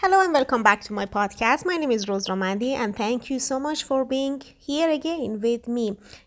Hello and welcome back to my podcast. My name is Rose Ramandi and thank you so much for being here again with me.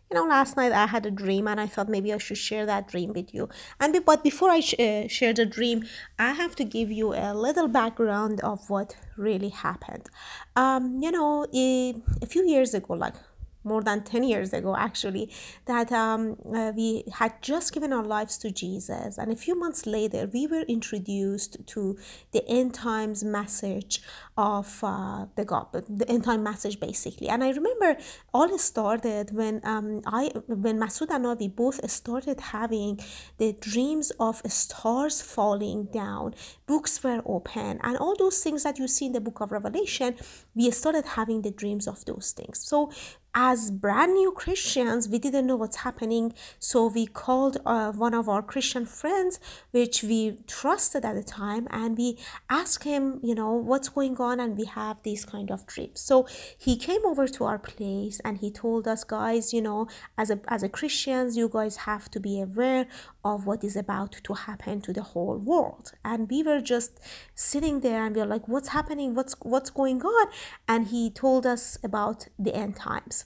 You know, last night I had a dream and I thought maybe I should share that dream with you. And but before I sh- uh, share the dream, I have to give you a little background of what really happened. Um, you know, a, a few years ago, like more than 10 years ago actually that um, uh, we had just given our lives to jesus. And a few months later we were introduced to the end times message of uh, the god the end time message basically. And i remember all started when um, i when masood and I, we both started having the dreams of stars falling down books were open and all those things that you see in the book of revelation we started having the dreams of those things. So as brand new Christians, we didn't know what's happening. So we called uh, one of our Christian friends, which we trusted at the time, and we asked him, you know, what's going on. And we have these kind of trips. So he came over to our place and he told us, guys, you know, as a, as a Christians, you guys have to be aware of what is about to happen to the whole world. And we were just sitting there and we were like, what's happening? What's, what's going on? And he told us about the end times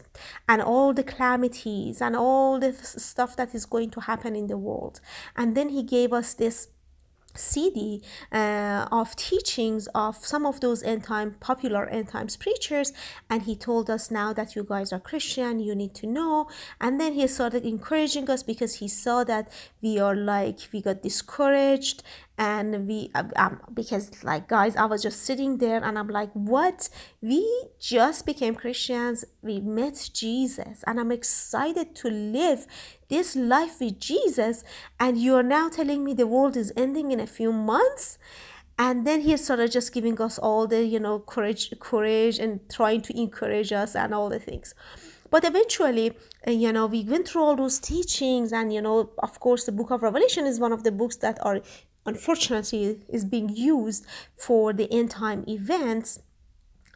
and all the calamities and all the stuff that is going to happen in the world. And then he gave us this CD uh, of teachings of some of those end time popular end times preachers, and he told us now that you guys are Christian, you need to know. And then he started encouraging us because he saw that we are like we got discouraged and we um, um, because like guys i was just sitting there and i'm like what? We just became christians. We met jesus and i'm excited to live this life with jesus. And you're now telling me the world is ending in a few months. And then he started just giving us all the you know courage courage and trying to encourage us and all the things. But eventually uh, you know we went through all those teachings and you know of course the book of revelation is one of the books that are unfortunately is being used for the end time events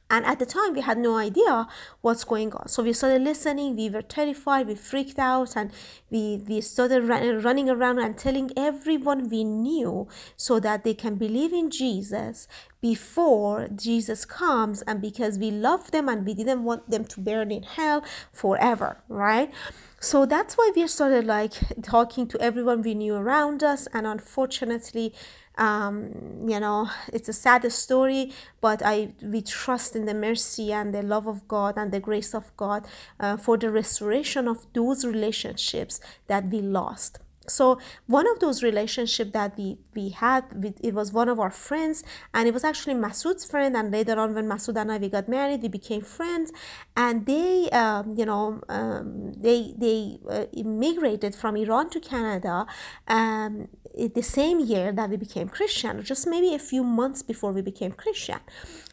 and at the time we had no idea what's going on. So we started listening we were terrified we freaked out and we we started run, running around and telling everyone we knew so that they can believe in jesus before jesus comes and because we love them and we didn't want them to burn in hell forever right? So that's why we started like talking to everyone we knew around us. And unfortunately um, you know it's a sad story but i we trust in the mercy and the love of god and the grace of god uh, for the restoration of those relationships that we lost so one of those relationships that we we had with it was one of our friends and it was actually Masood's friend and later on when Masood and I we got married we became friends and they um, you know um, they they uh, immigrated from Iran to Canada um, the same year that we became Christian just maybe a few months before we became Christian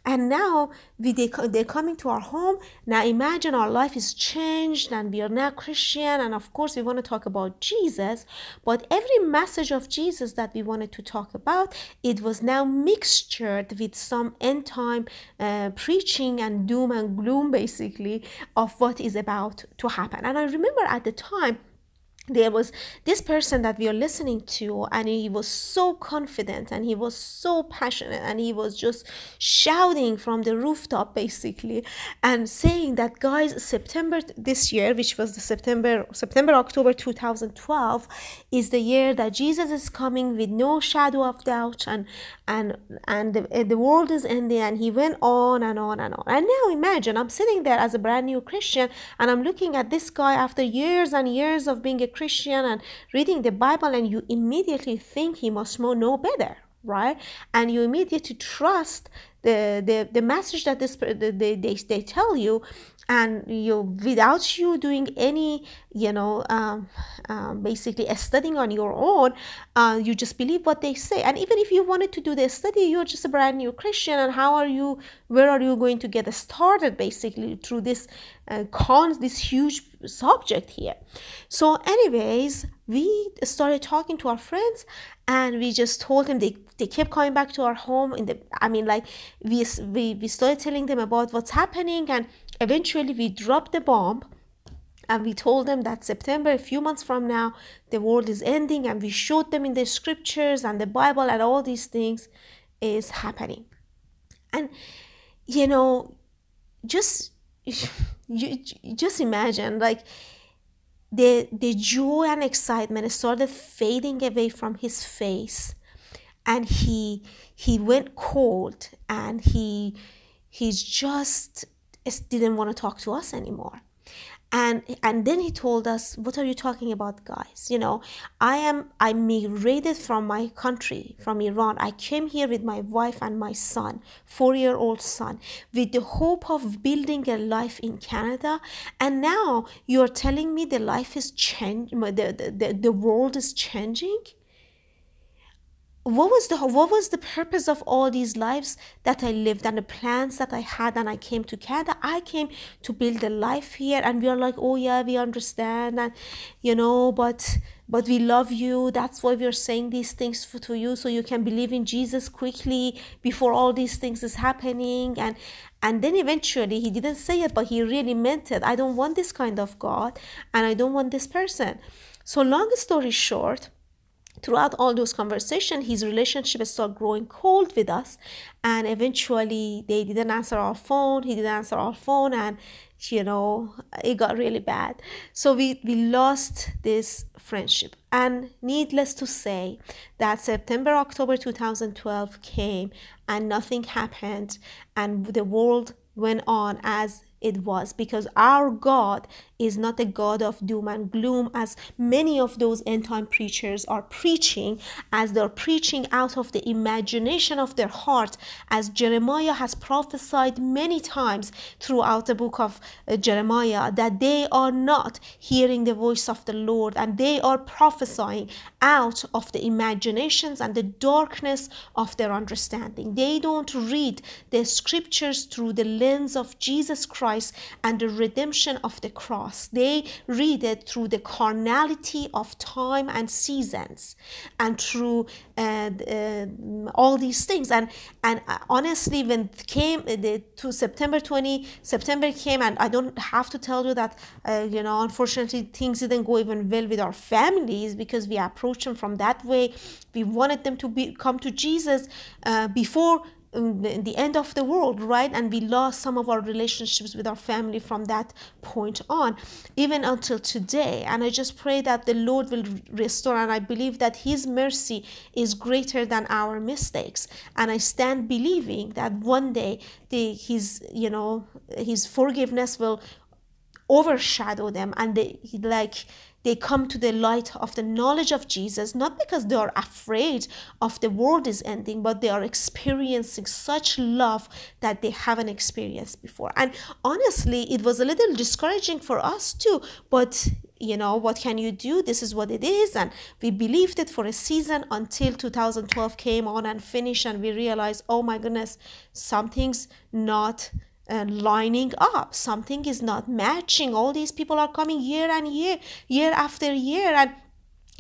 and now we they, they're coming to our home now imagine our life is changed and we are now Christian and of course we want to talk about Jesus but every message of Jesus that we wanted to talk about, it was now mixtured with some end time uh, preaching and doom and gloom, basically, of what is about to happen. And I remember at the time, there was this person that we are listening to and he was so confident and he was so passionate and he was just shouting from the rooftop basically and saying that guys september this year which was the september september october 2012 is the year that jesus is coming with no shadow of doubt and and and the, eh, the world is ending and he went on and on and on. And now imagine i'm sitting there as a brand new christian and i'm looking at this guy after years and years of being a Christian and reading the Bible, and you immediately think he must know better, right? And you immediately trust the, the, the message that this, they, they, they tell you and you without you doing any you know um, um, basically studying on your own uh, you just believe what they say. And even if you wanted to do the study you're just a brand new christian and how are you where are you going to get started basically through this uh, cons this huge subject here? So anyways we started talking to our friends and we just told them they, they kept coming back to our home in the i mean like we, we we started telling them about what's happening and eventually we dropped the bomb and we told them that september a few months from now the world is ending and we showed them in the scriptures and the bible and all these things is happening. And, you know, just, you, just imagine, like, the, the joy and excitement started fading away from his face and he he went cold and he he's just didn't want to talk to us anymore. And and then he told us what are you talking about guys? You know i am i migrated from my country from iran. I came here with my wife and my son four year old son with the hope of building a life in canada. And now you're telling me the life is changing the, the, the world is changing what was the what was the purpose of all these lives that I lived and the plans that I had and I came to Canada I came to build a life here? And we are like oh yeah we understand and you know but but we love you. That's why we're saying these things for, to you so you can believe in Jesus quickly before all these things is happening. And and then eventually he didn't say it but he really meant it. I don't want this kind of God and I don't want this person. So long story short throughout all those conversations his relationship started growing cold with us. And eventually they didn't answer our phone he didn't answer our phone and you know it got really bad. So we we lost this friendship. And needless to say that september october 2012 came and nothing happened and the world went on as it was because our God is not a God of doom and gloom as many of those end time preachers are preaching as they're preaching out of the imagination of their heart as Jeremiah has prophesied many times throughout the book of uh, Jeremiah that they are not hearing the voice of the Lord and they are prophesying out of the imaginations and the darkness of their understanding. They don't read the scriptures through the lens of Jesus Christ Christ and the redemption of the cross. They read it through the carnality of time and seasons and through uh, uh, all these things. And and uh, honestly, when came uh, the, to September 20, September came, and I don't have to tell you that, uh, you know, unfortunately, things didn't go even well with our families because we approached them from that way. We wanted them to be come to Jesus uh, before the end of the world, right? And we lost some of our relationships with our family from that point on, even until today. And I just pray that the Lord will restore, and I believe that His mercy is greater than our mistakes. And I stand believing that one day the His, you know, His forgiveness will overshadow them, and they like they come to the light of the knowledge of Jesus, not because they are afraid of the world is ending, but they are experiencing such love that they haven't experienced before. And honestly, it was a little discouraging for us too, but you know what can you do this is what it is and we believed it for a season until 2012 came on and finished and we realized oh my goodness something's not uh, lining up. Something is not matching. All these people are coming year and year year after year and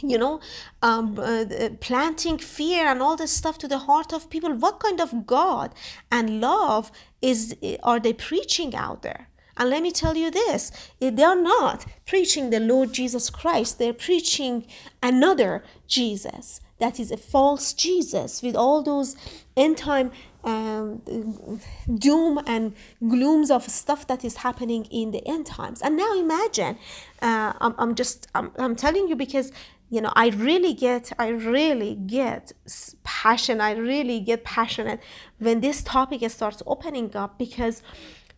you know um, uh, planting fear and all this stuff to the heart of people. What kind of god and love is are they preaching out there? And let me tell you this they are not preaching the lord jesus christ. They're preaching another jesus that is a false jesus with all those end time um, doom and glooms of stuff that is happening in the end times. And now imagine, uh, I'm, I'm just, I'm, I'm telling you because you know i really get i really get passion i really get passionate when this topic starts opening up because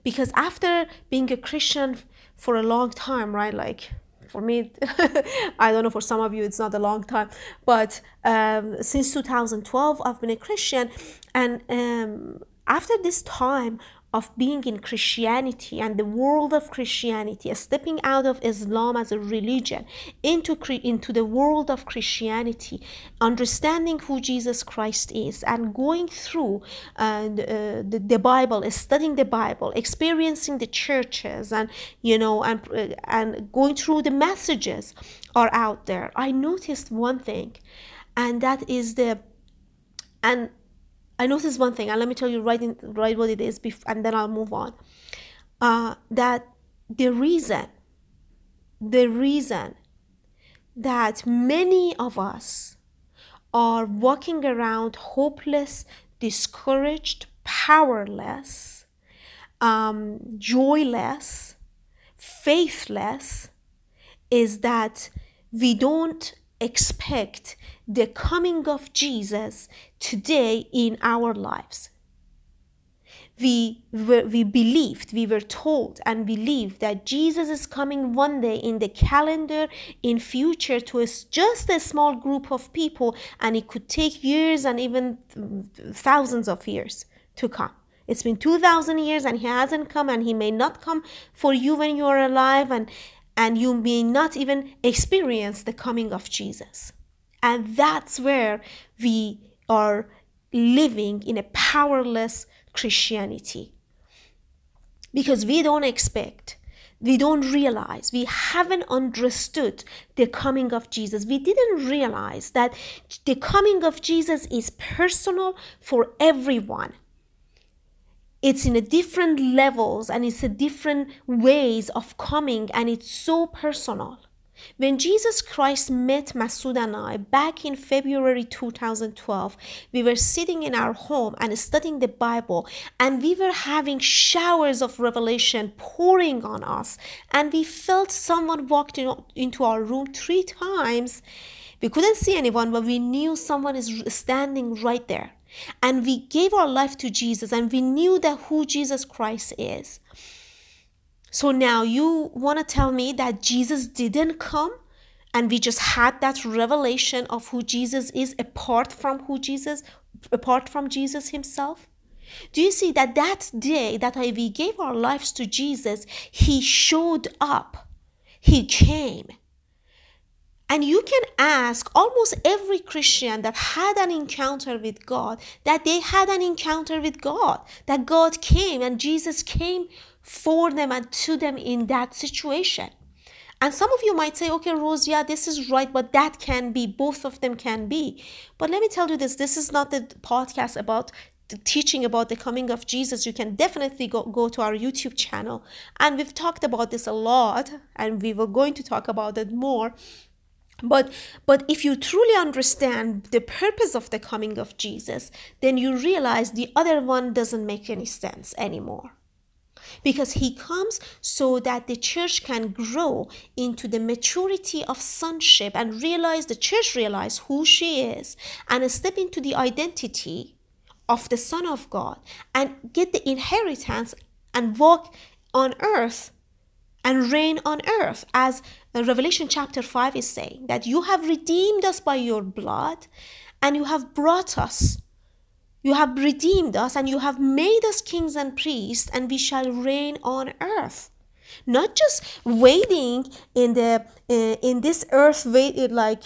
because after being a christian for a long time right like for me i don't know for some of you it's not a long time but um, since 2012 i've been a christian and um, after this time of being in Christianity and the world of Christianity, stepping out of Islam as a religion into, into the world of Christianity, understanding who Jesus Christ is, and going through uh, the, the, the, Bible, studying the Bible, experiencing the churches, and you know, and uh, and going through the messages are out there. I noticed one thing, and that is the and I noticed one thing, and let me tell you right, in, right what it is, and then I'll move on. Uh, that the reason, the reason that many of us are walking around hopeless, discouraged, powerless, um, joyless, faithless is that we don't expect the coming of Jesus today in our lives. We, were, we believed, we were told and believed that Jesus is coming one day in the calendar in future to a, just a small group of people and it could take years and even thousands of years to come. It's been 2000 years and he hasn't come and he may not come for you when you are alive and and you may not even experience the coming of Jesus. And that's where we are living in a powerless Christianity. Because we don't expect, we don't realize, we haven't understood the coming of Jesus. We didn't realize that the coming of Jesus is personal for everyone it's in a different levels and it's a different ways of coming and it's so personal when jesus christ met masood and i back in february 2012 we were sitting in our home and studying the bible and we were having showers of revelation pouring on us and we felt someone walked in, into our room three times we couldn't see anyone but we knew someone is standing right there and we gave our life to Jesus and we knew that who Jesus Christ is. So now you want to tell me that Jesus didn't come and we just had that revelation of who Jesus is apart from who Jesus apart from Jesus himself? Do you see that that day that we gave our lives to Jesus, he showed up. He came. And you can ask almost every Christian that had an encounter with God that they had an encounter with God, that God came and Jesus came for them and to them in that situation. And some of you might say, okay, Rose, yeah, this is right, but that can be, both of them can be. But let me tell you this this is not the podcast about teaching about the coming of Jesus. You can definitely go, go to our YouTube channel. And we've talked about this a lot, and we were going to talk about it more but but if you truly understand the purpose of the coming of jesus then you realize the other one doesn't make any sense anymore because he comes so that the church can grow into the maturity of sonship and realize the church realize who she is and step into the identity of the son of god and get the inheritance and walk on earth and reign on earth. As uh, Revelation chapter 5 is saying that you have redeemed us by your blood and you have brought us you have redeemed us and you have made us kings and priests and we shall reign on earth not just waiting in the uh, in this earth wait like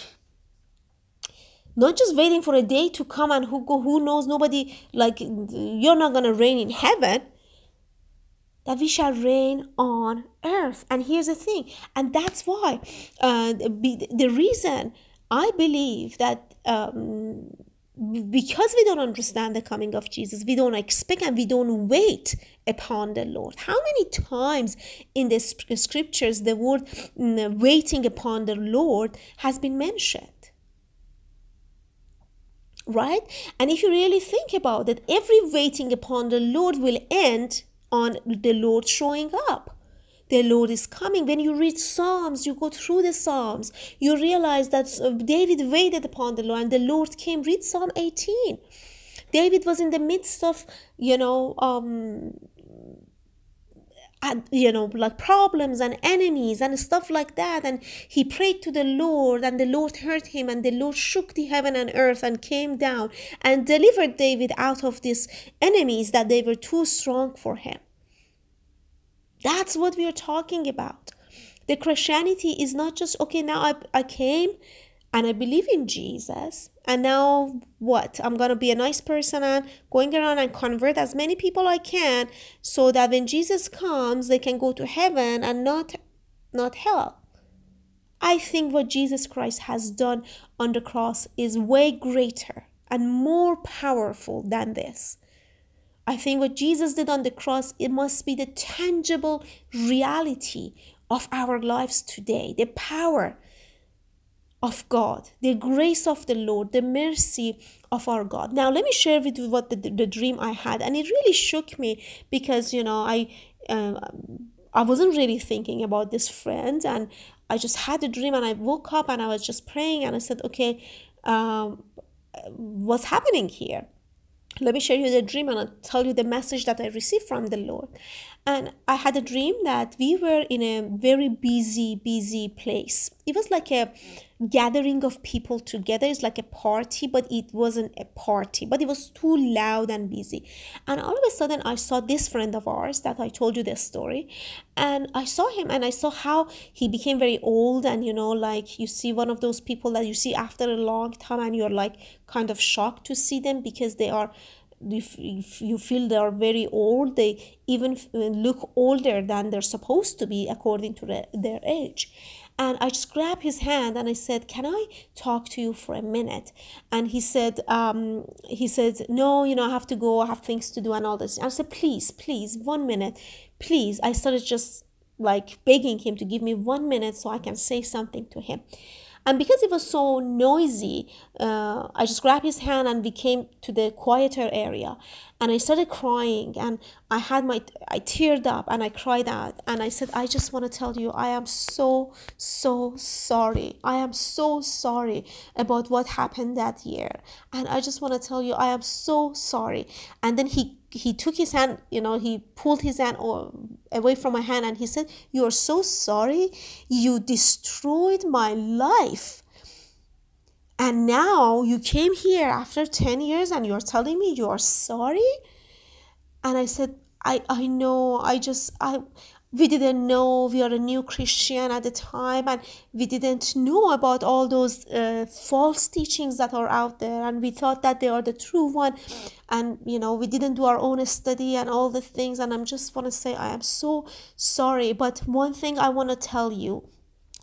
not just waiting for a day to come and who go, who knows nobody like you're not to reign in heaven that we shall reign on earth. And here's the thing, and that's why uh, the reason I believe that. Um, because we don't understand the coming of Jesus, we don't expect and we don't wait upon the Lord. How many times in the scriptures the word mm, waiting upon the Lord has been mentioned? Right? And if you really think about it, every waiting upon the Lord will end on the Lord showing up. The Lord is coming. When you read Psalms, you go through the Psalms, you realize that uh, David waited upon the Lord and the Lord came. Read Psalm 18. David was in the midst of, you know, um, you know like problems and enemies and stuff like that and he prayed to the lord and the lord heard him and the lord shook the heaven and earth and came down and delivered david out of these enemies that they were too strong for him that's what we are talking about the christianity is not just okay now i, I came and I believe in Jesus. And now what? I'm going to be a nice person and going around and convert as many people I can so that when Jesus comes, they can go to heaven and not not hell. I think what Jesus Christ has done on the cross is way greater and more powerful than this. I think what Jesus did on the cross, it must be the tangible reality of our lives today, the power of God, the grace of the Lord, the mercy of our God. Now, let me share with you what the, the dream I had, and it really shook me because you know I uh, I wasn't really thinking about this friend, and I just had a dream, and I woke up and I was just praying, and I said, okay, um, what's happening here? Let me share you the dream and I'll tell you the message that I received from the Lord. And I had a dream that we were in a very busy, busy place. It was like a gathering of people together. It's like a party, but it wasn't a party, but it was too loud and busy. And all of a sudden, I saw this friend of ours that I told you the story. And I saw him and I saw how he became very old. And, you know, like you see one of those people that you see after a long time and you're like kind of shocked to see them because they are if, if you feel they are very old they even look older than they're supposed to be according to the, their age and I just grabbed his hand and I said, "Can I talk to you for a minute?" And he said, um, "He said, no, you know, I have to go. I have things to do and all this." And I said, "Please, please, one minute, please." I started just like begging him to give me one minute so I can say something to him. And because it was so noisy, uh, I just grabbed his hand and we came to the quieter area. And I started crying and I had my, I teared up and I cried out. And I said, I just want to tell you, I am so, so sorry. I am so sorry about what happened that year. And I just want to tell you, I am so sorry. And then he he took his hand, you know, he pulled his hand away from my hand and he said, You are so sorry. You destroyed my life. And now you came here after 10 years and you're telling me you are sorry? And I said, I, I know, I just, I, we didn't know we are a new christian at the time and we didn't know about all those uh, false teachings that are out there and we thought that they are the true one and you know we didn't do our own study and all the things and i'm just want to say i am so sorry but one thing i want to tell you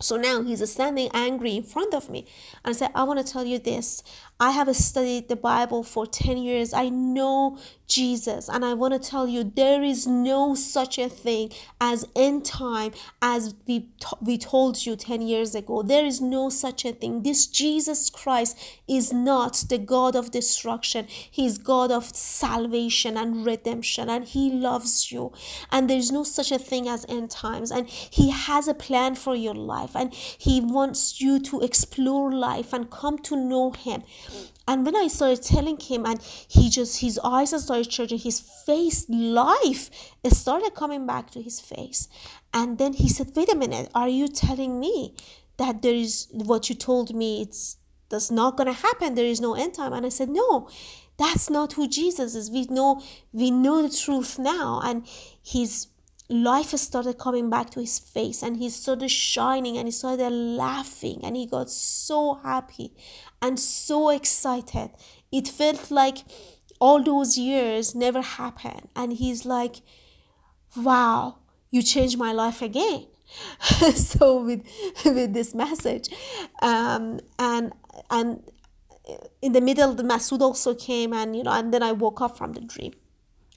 so now he's standing angry in front of me and said, I want to tell you this. I have studied the Bible for 10 years. I know Jesus. And I want to tell you, there is no such a thing as end time as we, we told you 10 years ago. There is no such a thing. This Jesus Christ is not the God of destruction. He's God of salvation and redemption. And He loves you. And there's no such a thing as end times. And He has a plan for your life. And He wants you to explore life and come to know Him. And when I started telling him, and he just, his eyes started changing, his face, life started coming back to his face. And then he said, Wait a minute, are you telling me that there is what you told me? It's that's not gonna happen. There is no end time. And I said, No, that's not who Jesus is. We know we know the truth now. And his life started coming back to his face and he started shining and he started laughing and he got so happy and so excited. It felt like all those years never happened. And he's like, wow, you changed my life again. so with with this message, um, and and in the middle, the Masood also came, and you know, and then I woke up from the dream.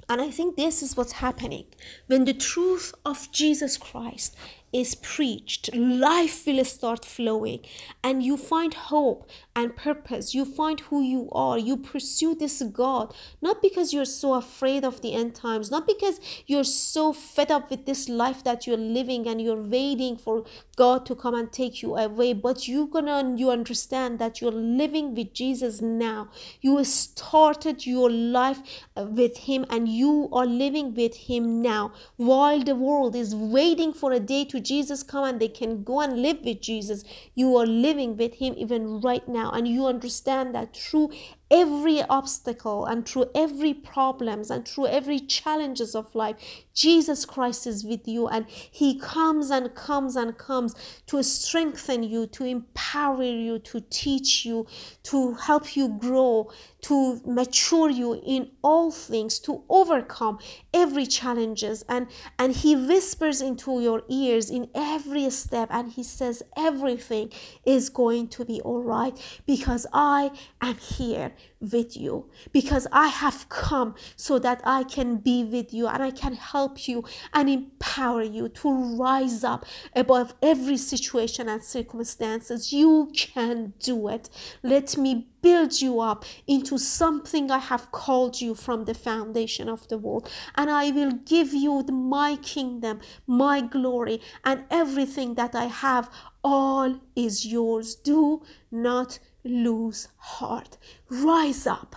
And I think this is what's happening. When the truth of Jesus Christ is preached, life will start flowing, and you find hope and purpose. You find who you are. You pursue this God, not because you're so afraid of the end times, not because you're so fed up with this life that you're living and you're waiting for God to come and take you away, but you're gonna you understand that you're living with Jesus now. You started your life with Him, and you are living with Him now, while the world is waiting for a day to Jesus come and they can go and live with Jesus. You are living with Him even right now, and you understand that through every obstacle and through every problems and through every challenges of life jesus christ is with you and he comes and comes and comes to strengthen you to empower you to teach you to help you grow to mature you in all things to overcome every challenges. And and he whispers into your ears in every step and he says everything is going to be all right because i am here with you because I have come so that I can be with you and I can help you and empower you to rise up above every situation and circumstances. You can do it. Let me build you up into something I have called you from the foundation of the world. And I will give you my kingdom, my glory, and everything that I have. All is yours. Do not lose heart. Rise up.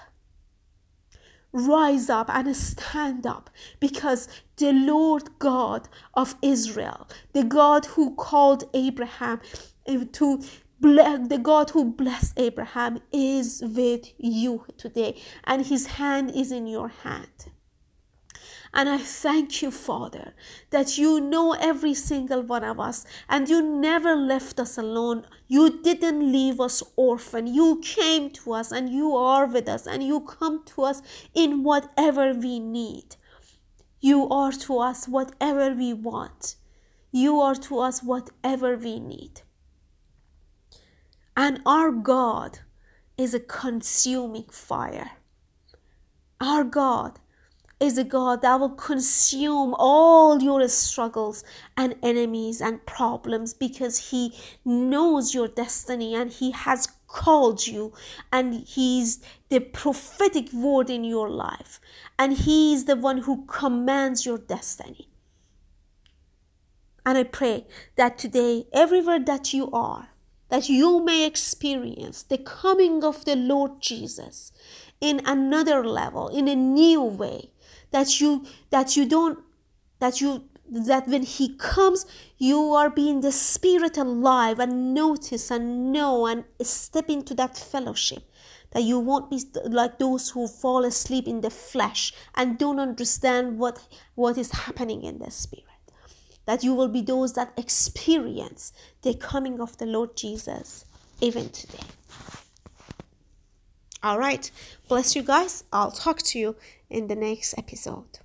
Rise up and stand up because the Lord God of Israel, the God who called Abraham eh, to the God who blessed Abraham is with you today, and his hand is in your hand. And I thank you, Father, that you know every single one of us and you never left us alone. You didn't leave us orphan. You came to us and you are with us and you come to us in whatever we need. You are to us whatever we want. You are to us whatever we need. And our God is a consuming fire. Our God is a God that will consume all your struggles and enemies and problems because He knows your destiny and He has called you and He's the prophetic word in your life and He is the one who commands your destiny. And I pray that today, everywhere that you are, that you may experience the coming of the Lord Jesus in another level, in a new way that you that you don't that you that when he comes you are being the spirit alive and notice and know and step into that fellowship. That you won't be like those who fall asleep in the flesh and don't understand what what is happening in the spirit. That you will be those that experience the coming of the lord jesus even today all right bless you guys i'll talk to you in the next episode.